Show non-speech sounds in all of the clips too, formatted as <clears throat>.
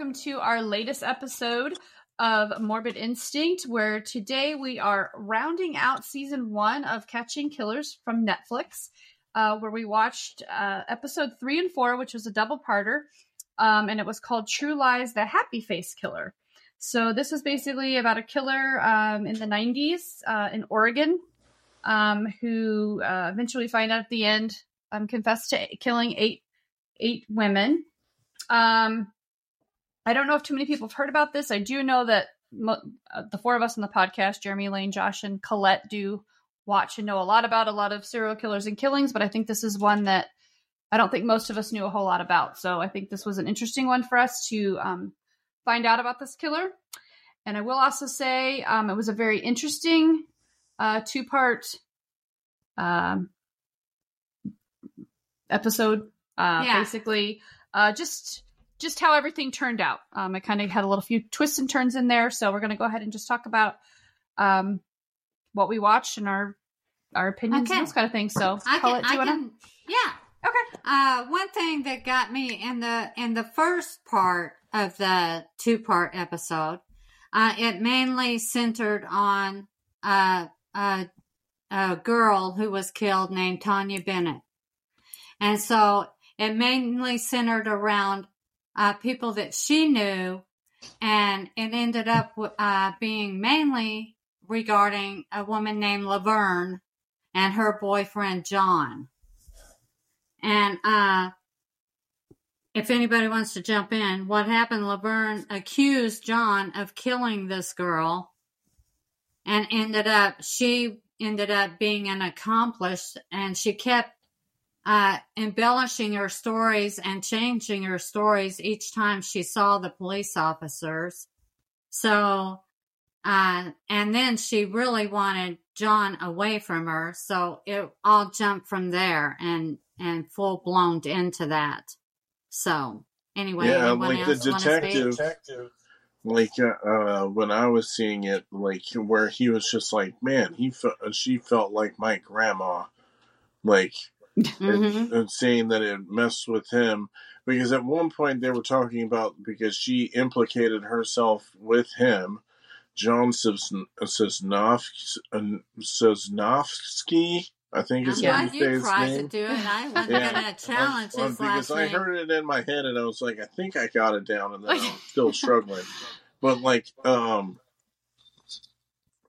welcome to our latest episode of Morbid Instinct, where today we are rounding out season one of Catching Killers from Netflix, uh, where we watched uh, episode three and four, which was a double parter, um, and it was called True Lies The Happy Face Killer. So, this was basically about a killer um, in the 90s uh, in Oregon um, who uh, eventually find out at the end um, confessed to killing eight eight women um, I don't know if too many people have heard about this. I do know that mo- uh, the four of us on the podcast, Jeremy, Lane, Josh, and Colette, do watch and know a lot about a lot of serial killers and killings, but I think this is one that I don't think most of us knew a whole lot about. So I think this was an interesting one for us to um, find out about this killer. And I will also say um, it was a very interesting uh, two part um, episode. Uh, yeah. Basically, uh, just just how everything turned out. Um, I kind of had a little few twists and turns in there, so we're going to go ahead and just talk about um, what we watched and our our opinions okay. and those kind of things. So, I can, I wanna... can, yeah, okay. Uh, one thing that got me in the in the first part of the two part episode, uh, it mainly centered on uh, a, a girl who was killed named Tanya Bennett, and so it mainly centered around uh, people that she knew, and it ended up uh, being mainly regarding a woman named Laverne and her boyfriend John. And uh, if anybody wants to jump in, what happened? Laverne accused John of killing this girl, and ended up she ended up being an accomplice, and she kept uh, embellishing her stories and changing her stories each time she saw the police officers. So, uh, and then she really wanted John away from her. So it all jumped from there and, and full blown into that. So anyway, yeah, like the detective, like uh, uh, when I was seeing it, like where he was just like, man, he felt, she felt like my grandma, like mm-hmm. and, and saying that it messed with him because at one point they were talking about because she implicated herself with him. John Sosnovsky, I think is yeah, how you say his name. To do it. I wasn't yeah. gonna challenge because I heard it in my head and I was like, I think I got it down, and then I'm <laughs> still struggling. But like, um,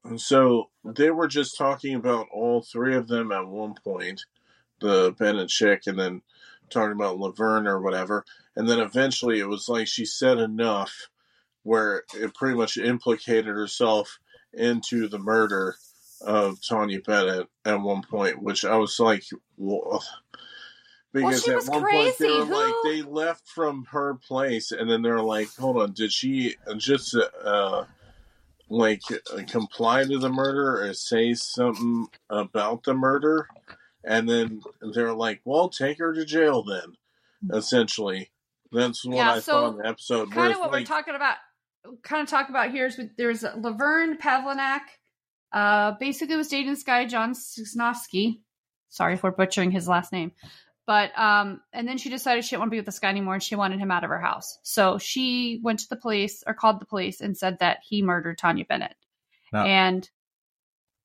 and so they were just talking about all three of them at one point, the Bennett chick and then talking about Laverne or whatever. And then eventually it was like she said enough where it pretty much implicated herself into the murder of Tanya Bennett at one point, which I was like, well, because well, at one crazy. point they were Who? like they left from her place and then they're like, hold on, did she just uh like comply to the murder or say something about the murder? And then they're like, "Well, take her to jail then." Essentially, that's what yeah, I so saw in the episode. Kind of what like, we're talking about. Kind of talk about here is with, there's Laverne Pavlinac. Uh, basically was dating this guy John Sosnovsky. Sorry for butchering his last name. But um, and then she decided she didn't want to be with this guy anymore, and she wanted him out of her house. So she went to the police or called the police and said that he murdered Tanya Bennett. Now, and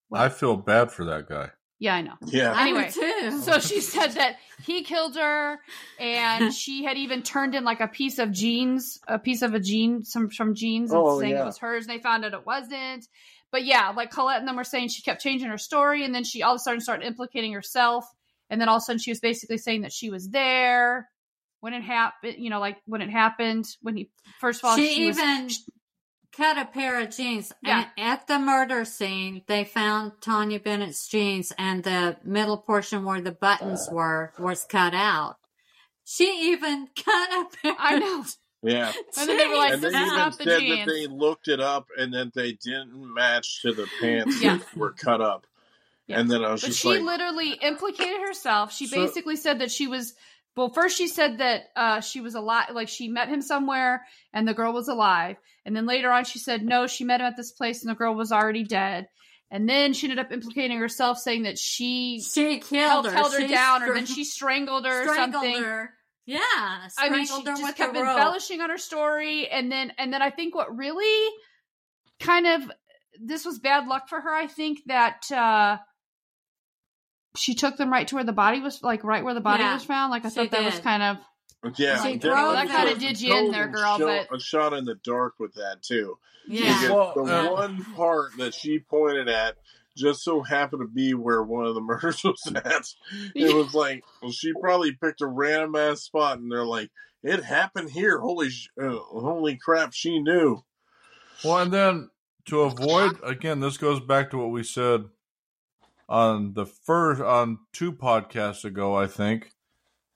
well, I feel bad for that guy. Yeah, I know. Yeah. Anyway, so she said that he killed her, and <laughs> she had even turned in like a piece of jeans, a piece of a jean, some from jeans, and oh, saying yeah. it was hers. And they found out it wasn't. But yeah, like Colette and them were saying, she kept changing her story, and then she all of a sudden started implicating herself, and then all of a sudden she was basically saying that she was there when it happened. You know, like when it happened when he first of all she, she even. Was, cut a pair of jeans. Yeah. And at the murder scene, they found Tanya Bennett's jeans and the middle portion where the buttons were was cut out. She even <laughs> cut a pair. I know. Yeah. <laughs> And then they were like, and they even said the that they looked it up and then they didn't match to the pants yeah. that were cut up. Yeah. And then I was but just she like, literally implicated herself. She so, basically said that she was well, first she said that uh, she was alive, like she met him somewhere and the girl was alive. And then later on, she said no, she met him at this place and the girl was already dead. And then she ended up implicating herself, saying that she she killed held, her, held her she down, str- or then she strangled her, strangled or something. Her. Yeah, I mean, she just kept embellishing on her story, and then and then I think what really kind of this was bad luck for her. I think that uh she took them right to where the body was, like right where the body Yeah, was found. Like I she thought that was kind of Yeah, She definitely drove That kinda was did you in there, girl, shot- but- a shot in the dark with that too. Yeah. Well, the uh, one part that she pointed at just so happened to be where one of the <laughs> murders was at. It was like well, she probably picked a random ass spot, and they're like, "It happened here." Holy, sh- uh, holy crap! She knew. Well, and then to avoid again, this goes back to what we said on the first on two podcasts ago, I think,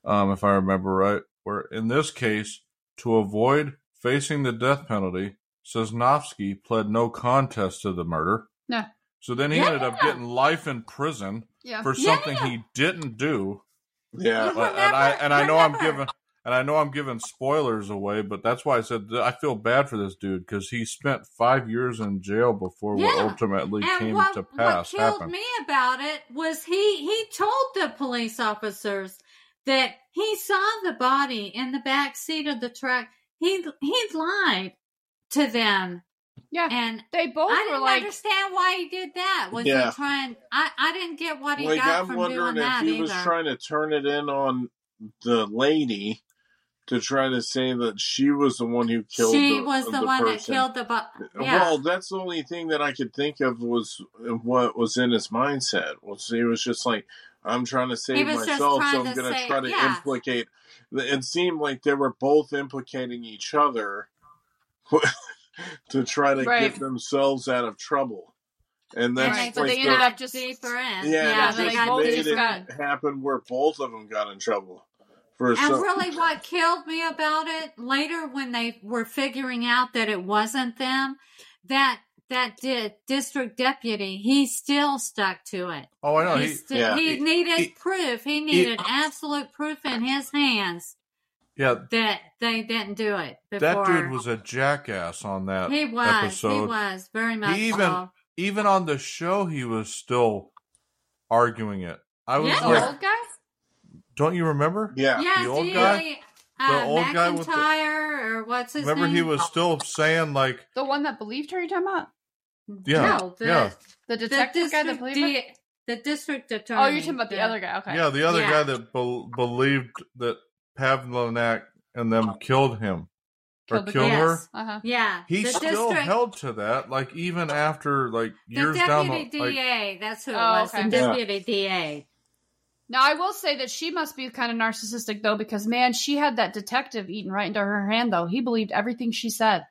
um, if I remember right. Where in this case, to avoid facing the death penalty, Sosnovsky pled no contest to the murder. No. So then he Yeah. ended up getting life in prison yeah. for Yeah. something he didn't do. Yeah, You But- and I and I know I'm remember. giving and I know I'm giving spoilers away, but that's why I said I feel bad for this dude because he spent five years in jail before what ultimately And came what, to pass. what killed happened. me about it was he he told the police officers that he saw the body in the back seat of the truck. He he lied to them, Yeah. and They both I were didn't like, understand why he did that. Was Yeah. he trying? I I didn't get what he like got I'm from wondering doing if that he either. was trying to turn it in on the lady to try to say that she was the one who killed. she the, was the, the one that killed the. Bu- uh, yeah. Well, that's the only thing that I could think of was uh, what was in his mindset. Was he was just like, I'm trying to save myself, so I'm going to try to yeah. implicate. It seemed like they were both implicating each other <laughs> to try to Right. get themselves out of trouble, and And that's they, Right, but like they the- ended up just deeper in. yeah, Yeah, they just got both made just it got- happen where both of them got in trouble. For And some, really, what killed me about it later, when they were figuring out that it wasn't them, that that di- district deputy, he still stuck to it. Oh, I know. he He, sti- yeah. he He- needed he- proof. He needed absolute proof in his hands yeah, that they didn't do it before. that dude was a jackass on that He was. episode. He was very much even- so. Even on the show, he was still arguing it. I was Yeah. like, old guy? Don't you remember? yeah, Yeah, the old DA, guy? Uh, The old guy with the- McIntyre, or what's his name? Remember, name? he was still saying like, The one that believed her, you talking about? yeah, no, the, yeah. The the detective guy that district, believed her? The district attorney. Oh, you're talking about the, other guy. Okay. Yeah, the other Yeah. guy that be- believed that Pavlinac and them killed him or Killed the killed girl. her. Uh-huh. Yeah, He the still district, held to that, like even after like the years down the deputy like, DA. That's who it Oh, was. okay. The Yeah. deputy DA. Now, I will say that she must be kind of narcissistic, though, because, man, she had that detective eaten right into her hand, though. He believed everything she said.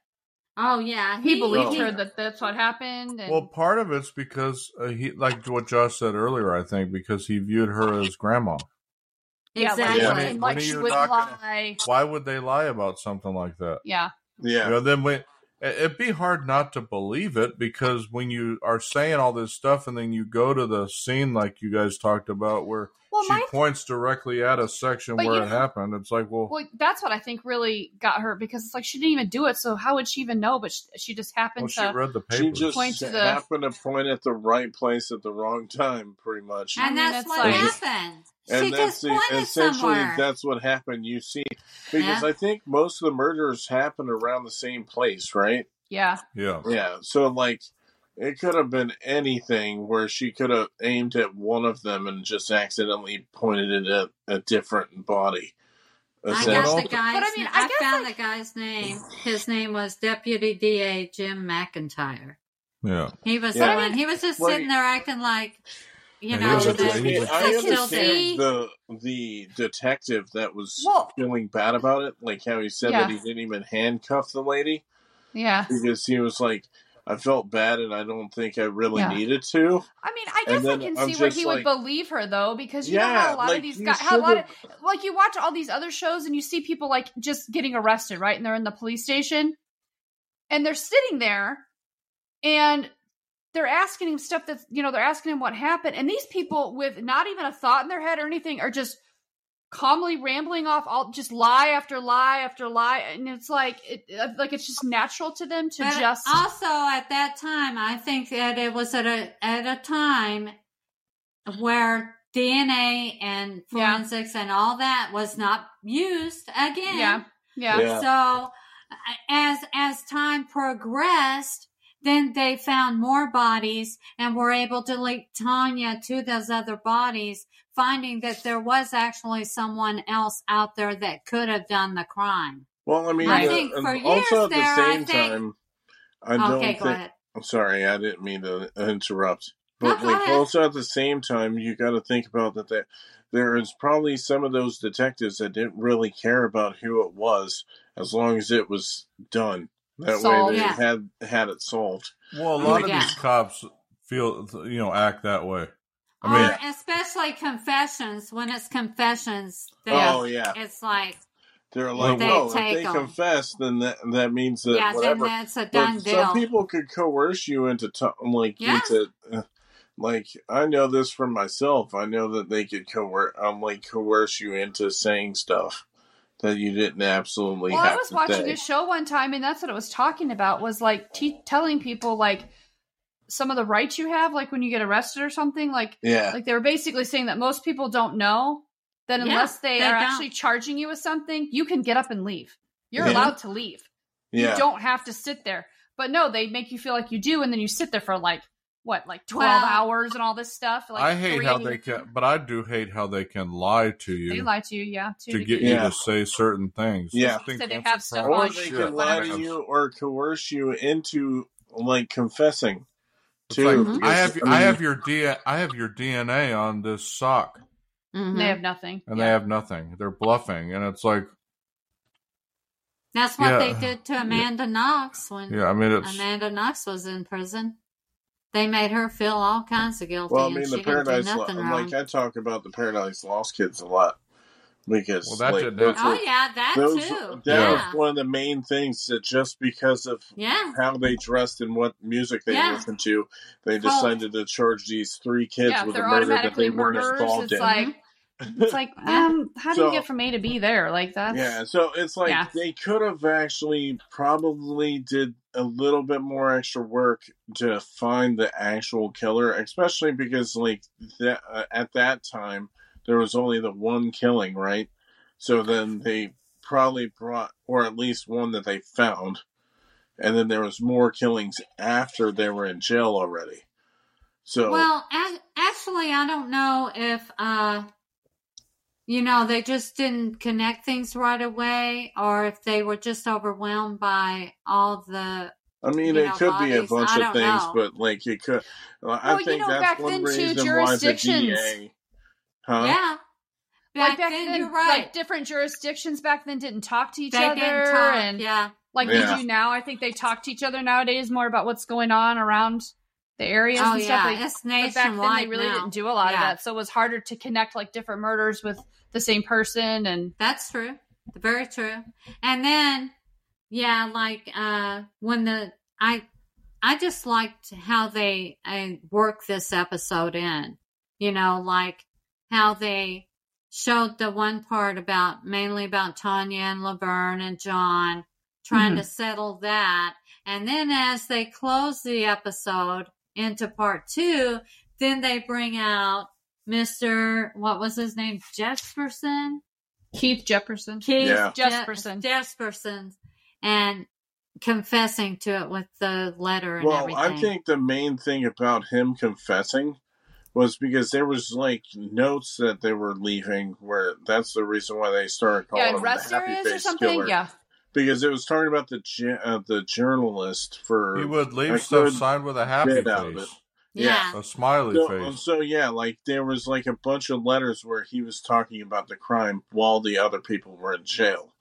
Oh yeah, He, believed Oh. her that that's what happened. And, Well, part of it's because uh, he, like what Josh said earlier, I think, because he viewed her as grandma. yeah, like, exactly. Yeah. and, like she would not gonna- lie. Why would they lie about something like that? Yeah. yeah. You know, then when it'd be hard not to believe it because when you are saying all this stuff and then you go to the scene like you guys talked about where Well, she my points directly at a section where you it happened, it's like, well, Well, that's what I think really got her because it's like she didn't even do it, so how would she even know? But she, she just happened well she to. read the She just Point to the- happened to point at the right place at the wrong time, pretty much. I and mean, that's what like- happened. and she that's just the, essentially somewhere. that's what happened. You see, because Yeah. I think most of the murders happened around the same place, right? Yeah. yeah. Yeah. So like, it could have been anything where she could have aimed at one of them and just accidentally pointed it at a different body. I Essentially. got the guy's. But I mean, I, I guess, found like- the guy's name. His name was Deputy DA Jim McIntyre. Yeah. He was Yeah. the one. He was just Well, sitting there acting like, you know, was a- the, he was a- I the understand the the detective that was Well- feeling bad about it, like how he said Yeah. that he didn't even handcuff the lady Yeah. because he was like, I felt bad and I don't think I really Yeah. needed to. I mean, I guess I can I'm see where he like- would believe her though, because you know how a lot like, of these guys, how a lot of like you watch all these other shows and you see people like just getting arrested, right? And they're in the police station, and they're sitting there, and they're asking him stuff that's you know they're asking him what happened, and these people with not even a thought in their head or anything are just calmly rambling off all just lie after lie after lie, and it's like it uh, like it's just natural to them to But just also at that time, I think that it was at a at a time where DNA and Yeah. forensics and all that was not used again. Yeah. Yeah. Yeah. So as as time progressed, then they found more bodies and were able to link Tanya to those other bodies, finding that there was actually someone else out there that could have done the crime. Well, I mean, I uh, think and for years also at the there, I think- time, I don't okay, think. go ahead. I'm sorry, I didn't mean to interrupt. No, But go like also at the same time, you got to think about that. That there is probably some of those detectives that didn't really care about who it was, as long as it was done. That Solved. way, they Yeah. had had it solved. Well, a lot of Yeah. these cops feel, you know, act that way. I mean, or especially confessions. When it's confessions, they, Oh yeah, it's like they're like, They well, if take they 'em. confess, then that that means that yeah, then whatever. that's a But deal. some people could coerce you into t- like Yeah. into uh, <sighs> like I know this from myself. I know that they could coerce um like coerce you into saying stuff that you didn't absolutely Well, have I was to watching say. a show one time, and that's what it was talking about. Was like te- telling people like some of the rights you have, like when you get arrested or something. Like, Yeah, like they were basically saying that most people don't know that Yeah, unless they, they are don't. actually charging you with something, you can get up and leave. You're Yeah. allowed to leave. yeah, You don't have to sit there. But no, they make you feel like you do, and then you sit there for like what, like twelve Well, hours and all this stuff. Like I hate three- how they can, but I do hate how they can lie to you They lie to you, yeah. To, to get Yeah. you to say certain things. Yeah. I think So they have stuff or on they shit, can lie to you or coerce you into like confessing It's too. like, Mhm. I because, have mean, I have your D I have your DNA on this sock, Mhm. They have nothing. and Yeah. they have nothing. They're bluffing, and it's like, That's what Yeah. they did to Amanda Knox when yeah, I mean, it's Amanda Knox was in prison. They made her feel all kinds of guilty, Well, I mean, the Paradise Lo- like I talk about the Paradise Lost kids a lot because Well, that like, didn't those oh yeah, that those, too. that yeah, was one of the main things that just because of yeah, how they dressed and what music they Yeah. listened to, they Cool. decided to charge these three kids yeah, with a they're murder that automatically they weren't murderers, involved it's in. like <laughs> it's like um, how do So- you get from A to B there? Like that? yeah, so it's like Yeah. they could have actually probably did a little bit more extra work to find the actual killer, especially because like that uh, at that time there was only the one killing, right? So then they probably brought, or at least one that they found, and then there was more killings after they were in jail already. So Well, a- actually, I don't know if, uh, you know, they just didn't connect things right away, or if they were just overwhelmed by all the. I mean, you it know, could be a bunch of things, know. but like it could. Well, I Well, you think know, that's back one then, reason why the DA. Huh? Yeah. like Back back then, then, you're right. like different jurisdictions back then didn't talk to each they other, talk. and yeah. like Yeah. they do now. I think they talk to each other nowadays more about what's going on around the areas Oh, and yeah. stuff. Like, it's but back then, they really now. didn't do a lot of that, so it was harder to connect like different murders with the same person. And That's true. Very true. And then, yeah, like uh when the I I just liked how they uh, worked this episode in. You know, like how they showed the one part about mainly about Tanya and Laverne and John trying to mm-hmm. settle that. And then as they close the episode into part two, then they bring out Mr. What was his name? Jesperson? Keith Jesperson, Keith Yeah. Je- Jesperson. Jesperson, and confessing to it with the letter and Well, everything. I think the main thing about him confessing was because there was like notes that they were leaving where that's the reason why they started calling yeah, him the happy areas or face something. killer. Yeah, because it was talking about the uh, the journalist for he would leave stuff signed with a happy bit out of face, it. yeah. a smiley So, face. so yeah, like there was like a bunch of letters where he was talking about the crime while the other people were in jail.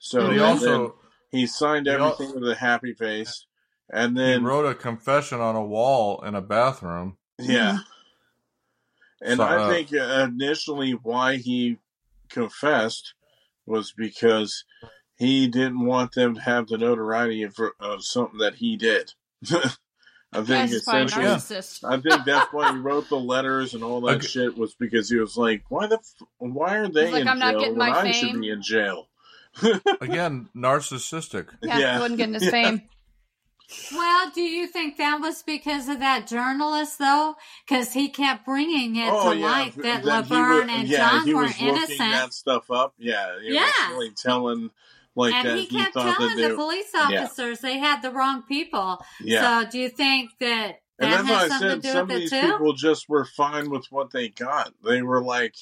So he also he signed he al- everything with a happy face, and then he then wrote a confession on a wall in a bathroom. yeah, and So, I uh, think uh, initially why he confessed was because he didn't want them to have the notoriety of, of something that he did. <laughs> I think Yes, he's probably a essentially. Yeah. I think that's why he <laughs> wrote the letters and all that Okay. shit was because he was like, why the, f- why are they like, in "I'm not jail getting when my I should fame." be in jail? <laughs> Again, narcissistic. Yeah, he wasn't getting his Yeah. fame. Well, do you think that was because of that journalist, though? Because he kept bringing it Oh to yeah, light that, he Laverne wa- and yeah, John he were was looking innocent. that stuff up. Yeah, he Yeah. was really telling like and that. he kept thought telling that the police yeah. officers they had the wrong people. yeah. So do you think that and that that's why I said some of these too? people just were fine with what they got. They were like,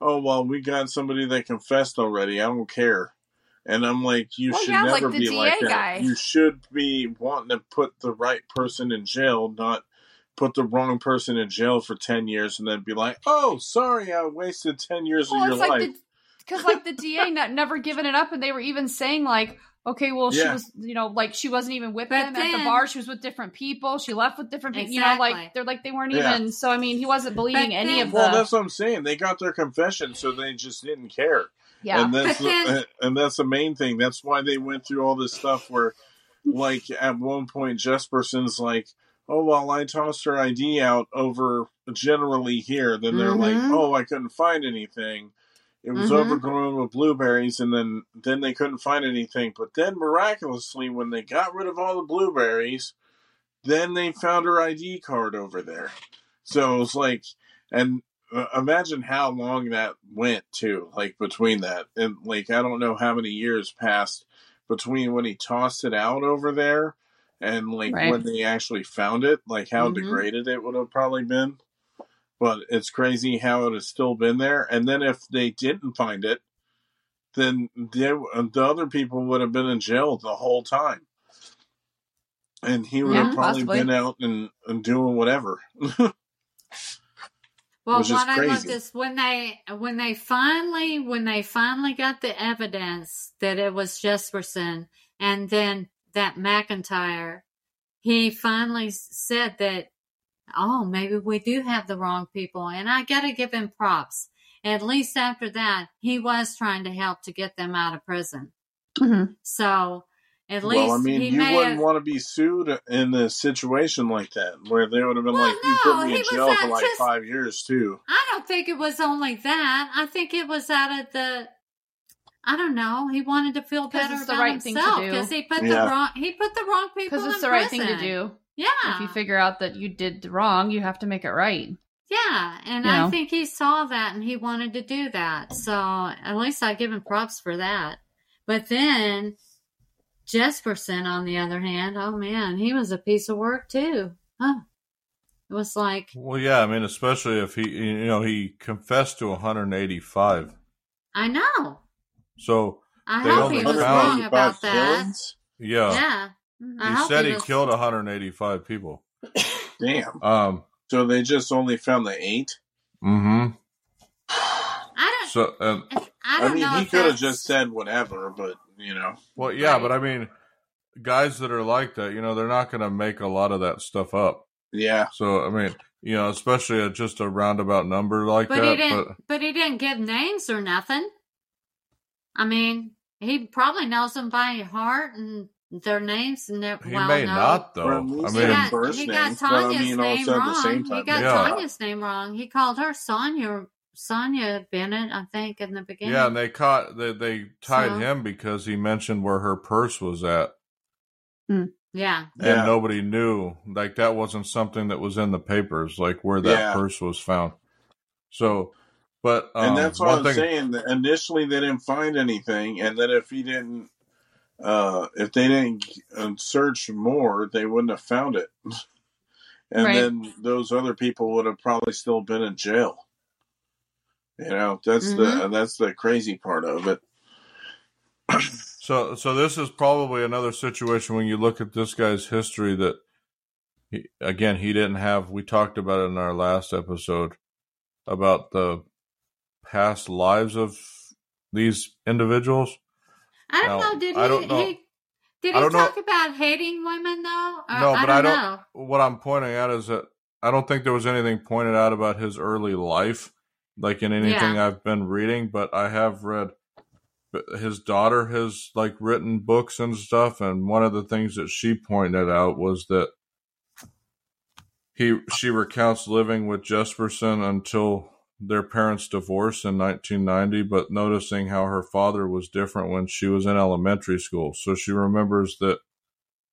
"Oh well, we got somebody that confessed already. I don't care." And I'm like, "You Well, should yeah, like never the be DA like that. guy. You should be wanting to put the right person in jail, not." Put the wrong person in jail for ten years and then be like, "Oh, sorry, I wasted ten years Well, of your like life." because like the <laughs> DA not, never given it up, and they were even saying like, okay, well, she was, you know, like she wasn't even with But them at the bar. She was with different people. She left with different people. You know, like they're like they weren't Yeah. even. So I mean, he wasn't believing But any then- of Well, the. that's what I'm saying. They got their confession, so they just didn't care. Yeah, And that's <laughs> then- and that's the main thing. That's why they went through all this stuff. Where, like, at one point, Jesperson's like, "Oh well, I tossed her ID out over generally here." Then they're like, Mhm. "Oh, I couldn't find anything." It was Mhm. overgrown with blueberries, and then then they couldn't find anything. But then miraculously, when they got rid of all the blueberries, then they found her ID card over there. So it was like, and imagine how long that went too, like between that, and like I don't know how many years passed between when he tossed it out over there and like Right. when they actually found it, like how Mhm. degraded it would have probably been. But it's crazy how it has still been there. And then if they didn't find it, then the, the other people would have been in jail the whole time. And he would Yeah, have probably possibly. been out and, and doing whatever. <laughs> Well, what I loved is when they when they finally when they finally got the evidence that it was Jesperson, and then that McIntyre, he finally said that, oh, maybe we do have the wrong people, and I got to give him props. At least after that, he was trying to help to get them out of prison. Mhm. So at least well, I mean, he you may wouldn't have, want to be sued in a situation like that, where they would have been Well, like, "You no, put me in jail for like just- five years too." I don't think it was only that. I think it was out of the. I don't know. He wanted to feel better it's the about right himself because he put Yeah. the wrong he put the wrong people because it's the right thing to do. Yeah, If you figure out that you did the wrong, you have to make it right. yeah, and You I know. think he saw that and he wanted to do that. So at least I give him props for that. But then Jesperson, on the other hand, oh man, he was a piece of work too. Huh. It was like Well, yeah, I mean, especially if he, you know, he confessed to 185. I know. So I They hope he was wrong about that. killings? yeah, Yeah. I he said he was- killed 185 people. <coughs> Damn. Um. So they just only found the eight. Mm-hmm. I don't. So, um, I I, don't mean, know. he could have just said whatever, but you know, well, yeah, Right. but I mean, guys that are like that, you know, they're not going to make a lot of that stuff up. yeah, So, I mean, you know, especially at just a roundabout number like But he that. didn't. But But, he didn't give names or nothing. I mean, he probably knows them by heart and their names, and they're he well may known. not, though. I least He mean, got, first he got names, but I Tanya's mean, name also at the wrong. he got yeah. Tanya's name wrong. He called her Sonia Sonia Bennett, I think, in the beginning. yeah, and they caught they they tied So- him because he mentioned where her purse was at. yeah. Yeah. and nobody knew like that wasn't something that was in the papers like where that Yeah. purse was found so but um, and that's what I'm thing saying. that Initially, they didn't find anything, and then if he didn't, uh, if they didn't uh, search more, they wouldn't have found it. <laughs> and Right. then those other people would have probably still been in jail. You know, that's the mm-hmm. that's the crazy part of it. <clears throat> so so this is probably another situation when you look at this guy's history that he, again he didn't have we talked about it in our last episode about the past lives of these individuals I don't Now, know. Did he? I don't know. he did I he don't know- talk about hating women though? Or- No, I but don't I don't- know. what I'm pointing out is that I don't think there was anything pointed out about his early life, like in anything Yeah. I've been reading. But I have read his daughter has like written books and stuff, and one of the things that she pointed out was that he she recounts living with Jesperson until their parents divorced in 1990, but noticing how her father was different when she was in elementary school. So she remembers that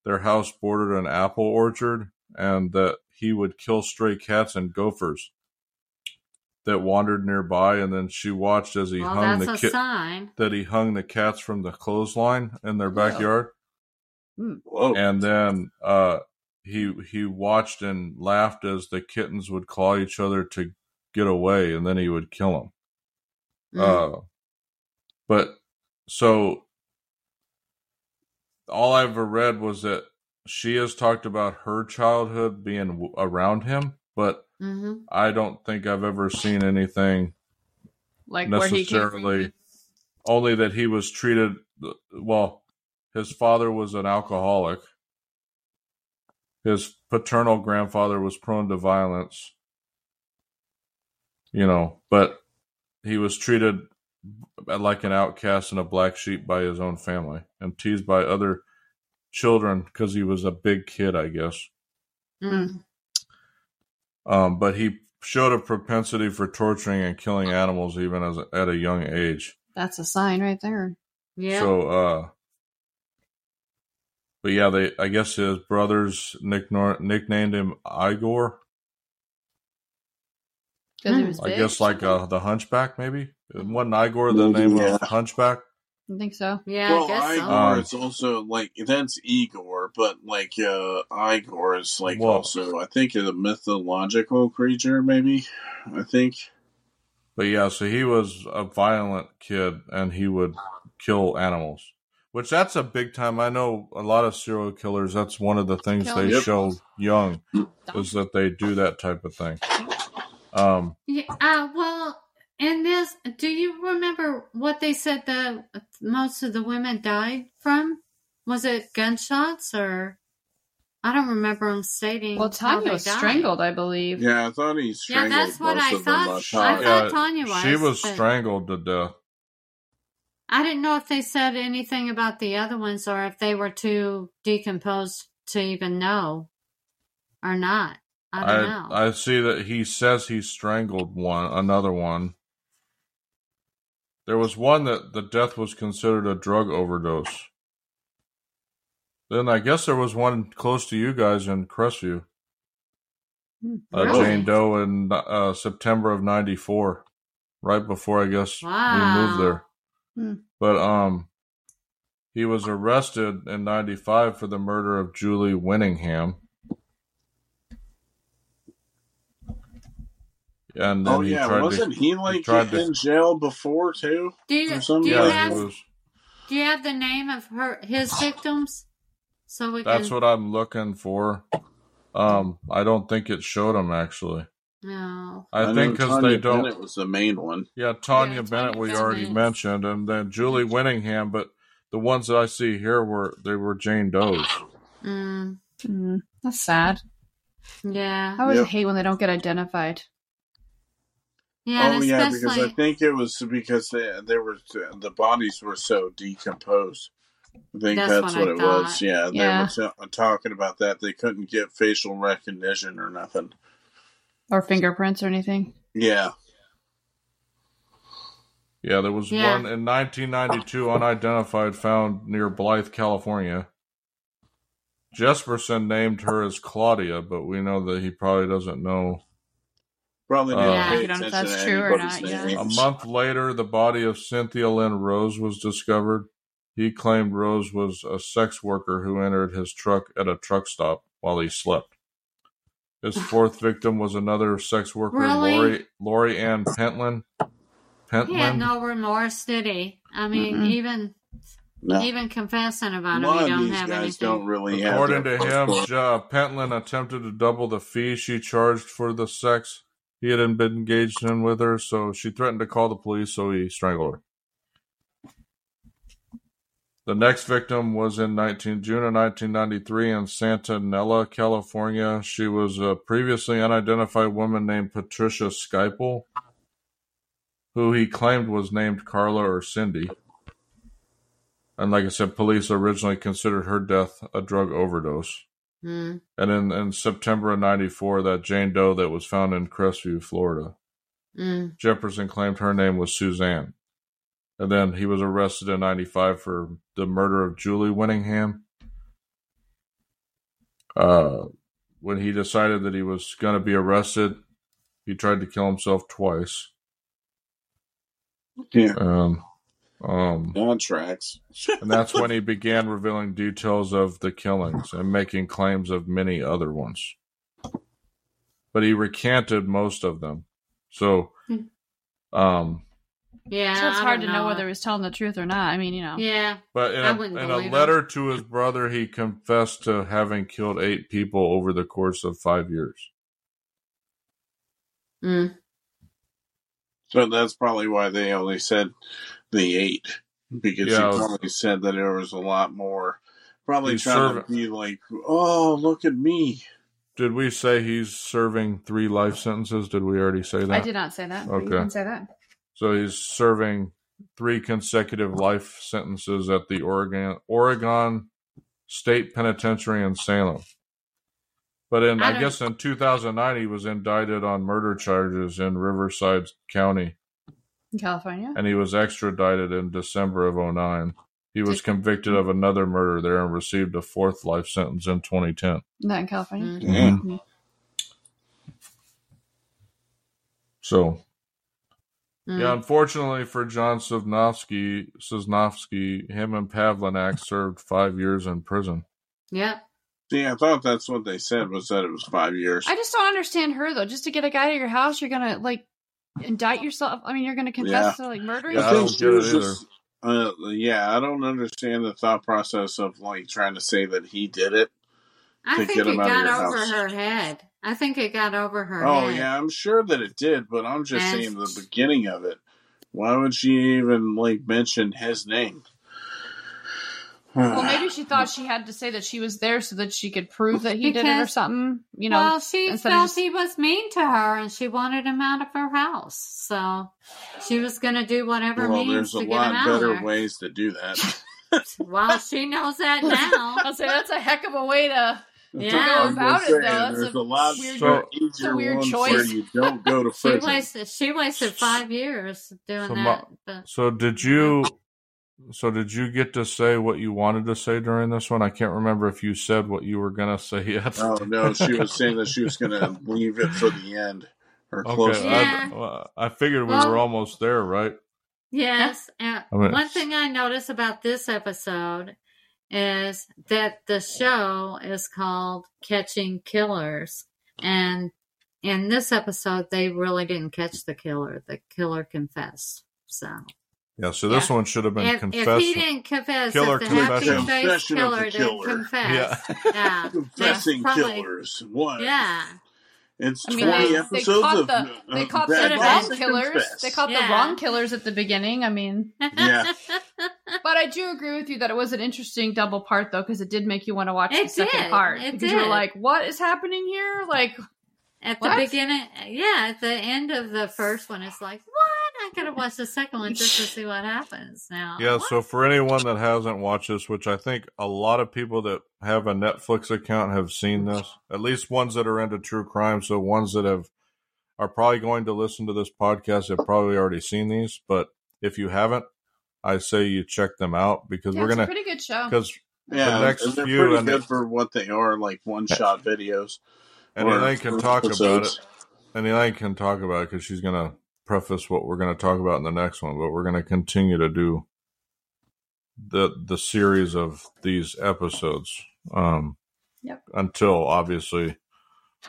their house bordered an apple orchard and that he would kill stray cats and gophers that wandered nearby and then she watched as he well, hung that's the a kit sign. that he hung the cats from the clothesline in their Yeah. backyard Whoa. and then uh he he watched and laughed as the kittens would claw each other to get away and then he would kill them Mm. uh but so all i ever read was that she has talked about her childhood being w- around him but hmm i don't think i've ever seen anything Like where he came necessarily only that he was treated well his father was an alcoholic. His paternal grandfather was prone to violence. You know but he was treated like an outcast and a black sheep by his own family and teased by other children because he was a big kid i guess. Mm. Um, but he showed a propensity for torturing and killing animals even as at a young age That's a sign right there. Yeah. So, uh, but yeah, they I guess his brothers nick nicknamed him Igor. Hmm. I big. guess like uh, the Hunchback, maybe. Wasn't Igor the name yeah. of Hunchback? I think so. yeah, well, I guess so. Igor Um, is also like that's Igor, but like uh Igor is like Well- also I think a mythological creature, maybe. I think. But yeah, so he was a violent kid, and he would kill animals. Which that's a big time. I know a lot of serial killers. That's one of the things Kill they Yep. show young is that they do that type of thing. Um, Yeah, uh, well, in this, do you remember what they said the most of the women died from? Was it gunshots or? I don't remember them stating. Well, how Tanya they was died. strangled, I believe. Yeah, I thought he strangled Yeah, that's what most I thought. I I thought. thought yeah, Tanya was. she was but strangled to death. I didn't know if they said anything about the other ones or if they were too decomposed to even know or not. I don't know. I see that he says he strangled one, another one. There was one that the death was considered a drug overdose. Then I guess there was one close to you guys in Crestview, Hmm. uh, Really? Jane Doe in uh, September of '94, right before I guess we moved there. Hmm. But um, he was arrested in '95 for the murder of Julie Winningham. And then Oh he yeah, tried wasn't to, he like tried to- in jail before too? do you, do you yeah, have was. do you have the name of her his victims? So we That's can. what I'm looking for. Um, I don't think it showed him actually. No. I, know think because they don't. Bennett was the main one. Yeah, Tanya Yeah, Bennett Tanya we Bennett. already mentioned, and then Julie Winningham. But the ones that I see here were they were Jane Doe's. Mm, Mm, that's sad. yeah. I always Yep. hate when they don't get identified. Yeah. oh and yeah, because I think it was because they they were the bodies were so decomposed. I think That's that's, what what, I it was. Yeah, they Yeah. were t- uh, talking about that. They couldn't get facial recognition or nothing. Or fingerprints or anything. Yeah, Yeah, there was Yeah. one in 1992, unidentified, found near Blythe, California. Jesperson named her as Claudia, but we know that he probably doesn't know. Probably Uh, Yeah, you don't know if that's true or not, yeah. A month later, the body of Cynthia Lynn Rose was discovered. He claimed Rose was a sex worker who entered his truck at a truck stop while he slept. His <laughs> fourth victim was another sex worker, Really? Laurie Laurie Ann Pentland. he had Pentland. no remorse, did he? I mean, Mm-mm. even No, even confessing about it, lot we don't have anything. don't really have. According to their him, uh, Pentland attempted to double the fee she charged for the sex he hadn't been engaged in with her, so she threatened to call the police, so he strangled her. The next victim was in 19, June of 1993 in Santa Nella, California. She was a previously unidentified woman named Patricia Skiple, who he claimed was named Carla or Cindy. And like I said, police originally considered her death a drug overdose. Mm. And in, in September of 94, that Jane Doe that was found in Crestview, Florida. Mm. Jesperson claimed her name was Suzanne. And then he was arrested in 95 for the murder of Julie Winningham. uh, when he decided that he was going to be arrested, he tried to kill himself twice. Yeah. Um, um, On tracks. <laughs> and that's when he began revealing details of the killings and making claims of many other ones. But he recanted most of them. So, um, Yeah. So it's I hard to know know whether he was telling the truth or not. I mean, you know. Yeah. but in I a, wouldn't in a believe him. letter to his brother, he confessed to having killed eight people over the course of five years. Mm. So that's probably why they only said the eight. Because Yeah, I he was- probably said that there was a lot more. Probably He's trying serving- to be like, oh, look at me. Did we say he's serving three life sentences? Did we already say that? I did not say that. but You Okay. can say that. So he's serving three consecutive life sentences at the Oregon Oregon State Penitentiary in Salem. But in I I, guess in 2009 he was indicted on murder charges in Riverside County In California. and he was extradited in December of 09. He was convicted of another murder there and received a fourth life sentence in 2010. Not in California. Mm. Damn. Mhm. So Mm. Yeah, unfortunately for John Sosnovsky, Sosnovsky, him and Pavlinac served five years in prison. Yeah. See, I thought that's what they said was that it was five years. I just don't understand her though. Just to get a guy to your house, you're gonna like indict yourself. I mean, you're gonna confess to like murdering. Yeah, I I don't get it either. Uh, yeah, I don't understand the thought process of like trying to say that he did it. I think it him out of got over house. her head. I think it got over her Oh head. yeah, I'm sure that it did, but I'm just And- saying the beginning of it. Why would she even like mention his name? Well, maybe she thought she had to say that she was there so that she could prove that he did it or something. You know, well, she felt just- he was mean to her, and she wanted him out of her house. So she was going to do whatever well, means there's a to get him lot out of better there. ways to do that. <laughs> Well, she knows that <laughs> now. I'll say that's a heck of a way to. Yeah. I'm about just it, though. saying, That's There's a a lot weird- more it's easier a weird choice. where you don't go to She prison. wasted. She wasted five years doing So that. Ma- but So did you? So did you get to say what you wanted to say during this one? I can't remember if you said what you were gonna say <laughs> yet. Oh no, she was saying that she was going to leave it for the end or. Okay, to Yeah. I, I figured we Well- were almost there, right? yes, and I mean- one thing I noticed about this episode is that the show is called Catching Killers, and in this episode, they really didn't catch the killer. The killer confessed. So Yeah. So this Yeah. one should have been if, if he didn't confess, Killer if the happy confession. faced Confession of killer the didn't killer. confess, Yeah. <laughs> yeah, <laughs> Confessing that's probably- killers. What? yeah. It's I mean, 20 they, they episodes caught of the they uh, caught bad the guys wrong killers. confess. They caught the wrong killers at the beginning. I mean, Yeah. <laughs> but I do agree with you that it was an interesting double part though, because it did make you want to watch the It second part It because you were like, "What is happening here?" Like, At the What? beginning, yeah, at the end of the first one, it's like, what? I gotta watch the second one just to see what happens now. Yeah, What? so for anyone that hasn't watched this, which I think a lot of people that have a Netflix account have seen this, at least ones that are into true crime, so ones that have are probably going to listen to this podcast have probably already seen these, but if you haven't, I say you check them out because yeah, we're it's a gonna pretty good show. because Yeah, next and they're few pretty and good the- for what they are, like one shot videos. and or Elaine can talk about it, and Elaine can talk about it because she's gonna preface what we're gonna talk about in the next one, but we're gonna continue to do the the series of these episodes. Um, Yep. Until obviously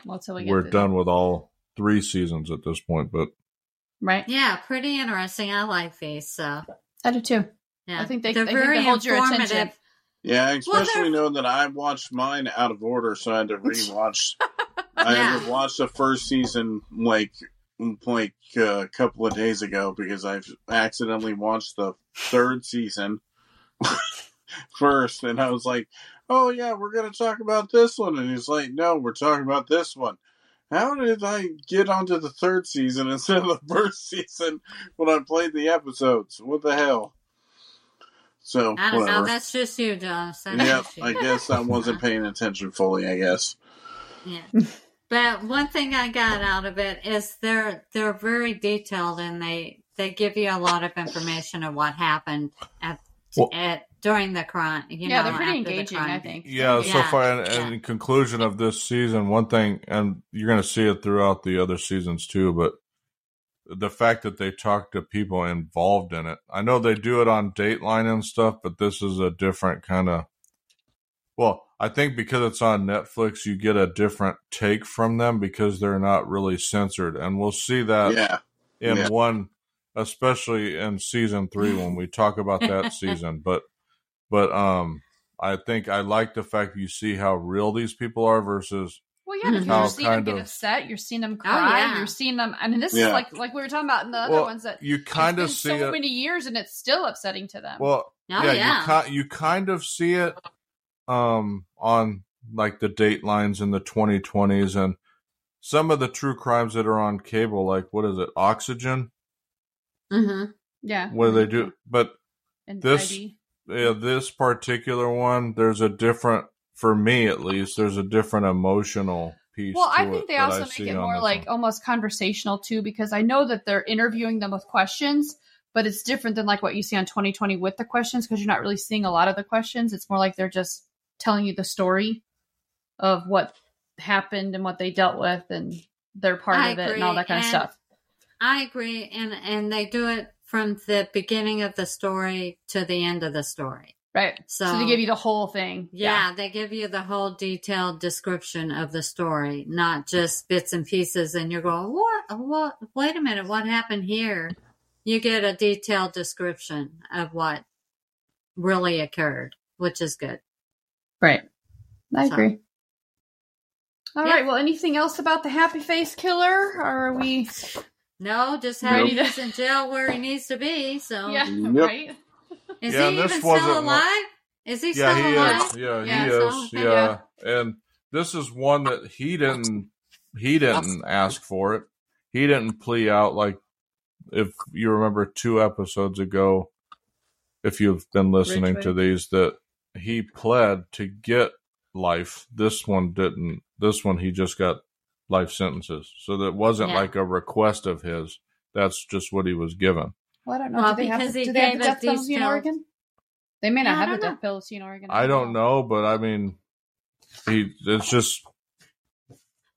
well, until we get we're to- done with all three seasons at this point, but right? yeah, pretty interesting. I like these. So I do too. yeah, I think they- they're I think they very hold your informative. attention. Yeah, Well, especially they're- knowing that I watched mine out of order, so I had to <laughs> rewatch. <laughs> I Yeah. had watched the first season like like uh, a couple of days ago because I've accidentally watched the third season <laughs> first, and I was like, "Oh yeah, we're gonna talk about this one," and he's like, "No, we're talking about this one." How did I get onto the third season <laughs> instead of the first season when I played the episodes? What the hell? So I don't whatever. know. That's just you, Josh. That's Yep. I guess I wasn't paying attention fully. I guess. <laughs> Yeah. But one thing I got out of it is they're they're very detailed and they they give you a lot of information of what happened at Well- at during the crime. You yeah, know, they're pretty after the engaging. I think. Yeah, so far, and, and yeah. conclusion of this season, one thing, and you're going to see it throughout the other seasons too, but the fact that they talk to people involved in it. I know they do it on Dateline and stuff, but this is a different kind of. Well, I think because it's on Netflix, you get a different take from them because they're not really censored, and we'll see that yeah, in Yeah. one, especially in season three when we talk about that <laughs> season. But, but um, I think I like the fact you see how real these people are versus Well, yeah, because Mhm. you're How seeing them kind get of- upset. You're seeing them Oh, cry. yeah. You're seeing them. I mean, this is like like we were talking about in the other ones that you kind of see so it. many years and it's still upsetting to them. Well, Oh, yeah, yeah. you ki- you kind of see it um on like the datelines in the 2020s and some of the true crimes that are on cable like what is it oxygen hmm yeah, what do they do but And this- ID. yeah, this particular one there's a different for me at least there's a different emotional piece Well, I think they also make it more like one. almost conversational too, because I know that they're interviewing them with questions, but it's different than like what you see on 2020 with the questions because you're not really seeing a lot of the questions. It's more like they're just telling you the story of what happened and what they dealt with and their part I of it and all that kind of stuff. I agree, and and they do it from the beginning of the story to the end of the story. Right. So, So, they give you the whole thing. yeah, they give you the whole detailed description of the story, not just bits and pieces. And you're going, what? What? Wait a minute, what happened here? You get a detailed description of what really occurred, which is good. Right. I So- agree. All Yeah. right. Well, anything else about the happy face killer? Or are we? No, just how Ready to- he's in jail where he needs to be. So, <laughs> Yeah. Yep. Right. <laughs> is Yeah, he even wasn't still one- alive? Is he yeah still he alive? is yeah, Yeah, he so, is okay. yeah and this is one that he didn't he didn't ask for it he didn't plea out like if you remember two episodes ago if you've been listening to these that he pled to get life this one didn't this one he just got life sentences so that wasn't Yeah. like a request of his that's just what he was given Well, I don't know. Well, do they have, because the- he do they have gave the us death penalty in. Oregon? They may not Yeah, have a don't know. death penalty in Oregon. i don't know but i mean he it's just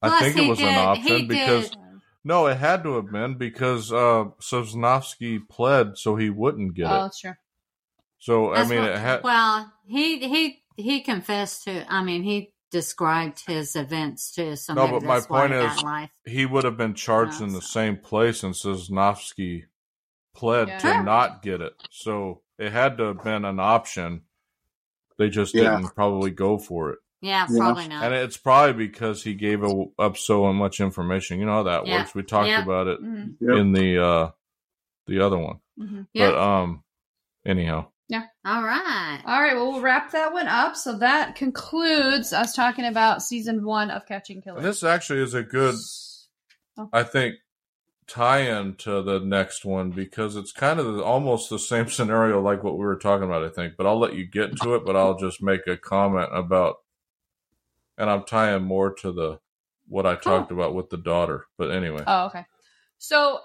i think it was did- an he option because did- No, it had to have been because uh Sosnovske pled so he wouldn't get Oh, it. that's true. So I mean, what- it had. well, he he he confessed to. I mean, he described his events to. So No, but my point he is- life. he would have been charged No, in the so- same place, and Sosnovske pled Yeah. to Sure. not get it. So it had to have been an option. They just Yeah. didn't probably go for it, Yeah, Yeah. probably not. and it's probably because he gave a, up so much information. You know how that Yeah. works. We talked Yeah. about it Mhm, in the uh the other one, mhm. yeah. but um, anyhow. All right. All right. Well, we'll wrap that one up. So that concludes us talking about season one of Catching Killers. And this actually is a good, Oh. I think, tie-in to the next one because it's kind of almost the same <laughs> scenario like what we were talking about. I think, but I'll let you get to it. But I'll just make a comment about, and I'm tying more to the what I oh. talked about with the daughter. But anyway, Oh, okay. So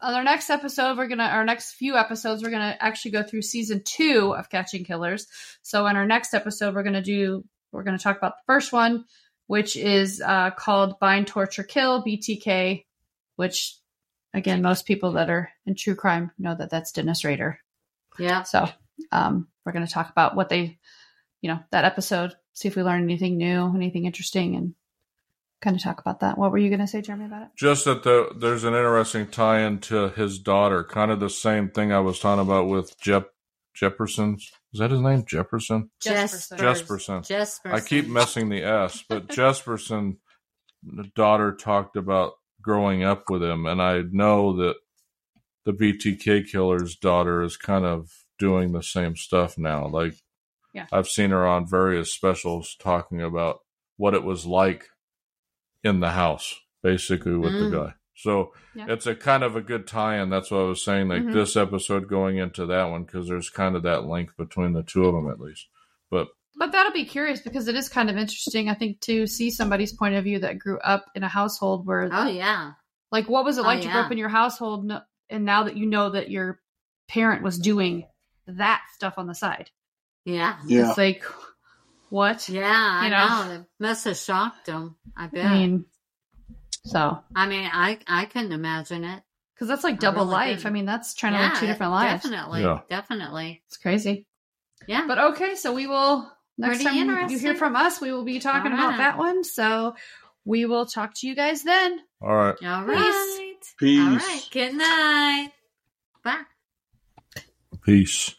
on our next episode, we're gonna our next few episodes, we're gonna actually go through season two of Catching Killers. So in our next episode, we're gonna do we're gonna talk about the first one, which is uh, called Bind, Torture, Kill (BTK), which again, most people that are in true crime know that that's Dennis Rader. Yeah. So um, we're gonna talk about what they, you know, that episode. See if we learn anything new, anything interesting, and kind of talk about that. What were you gonna say, Jeremy, about it? just that the, there's an interesting tie-in to his daughter, kind of the same thing I was talking about with Jep Jefferson. Is that his name, Jefferson? Jesperson. Jesperson. Jesperson. I keep messing the S, but <laughs> Jesperson, the daughter talked about growing up with him, and I know that the BTK killer's daughter is kind of doing the same stuff now. Like, Yeah. I've seen her on various specials talking about what it was like in the house, basically with Mm. the guy. So Yeah. it's a kind of a good tie-in. That's what I was saying. Like Mhm. this episode going into that one because there's kind of that link between the two of them at least. But But that'll be curious because it is kind of interesting, I think, to see somebody's point of view that grew up in a household where, Oh yeah. like, what was it Oh, like to grow up in your household, and now that you know that your parent was doing that stuff on the side, Yeah. Yeah. It's like, what? Yeah, I You know. know? It must have shocked them. I bet. I mean, so I mean, I I couldn't imagine it. because that's like I double really life. couldn't. I mean, that's trying to live two different lives. Definitely, Yeah. definitely. It's crazy. Yeah. But okay, so we will next Pretty time you hear from us, we will be talking All about right. that one. So we will talk to you guys then. All right. All right. Peace. Peace. All right. Good night. Bye. Peace.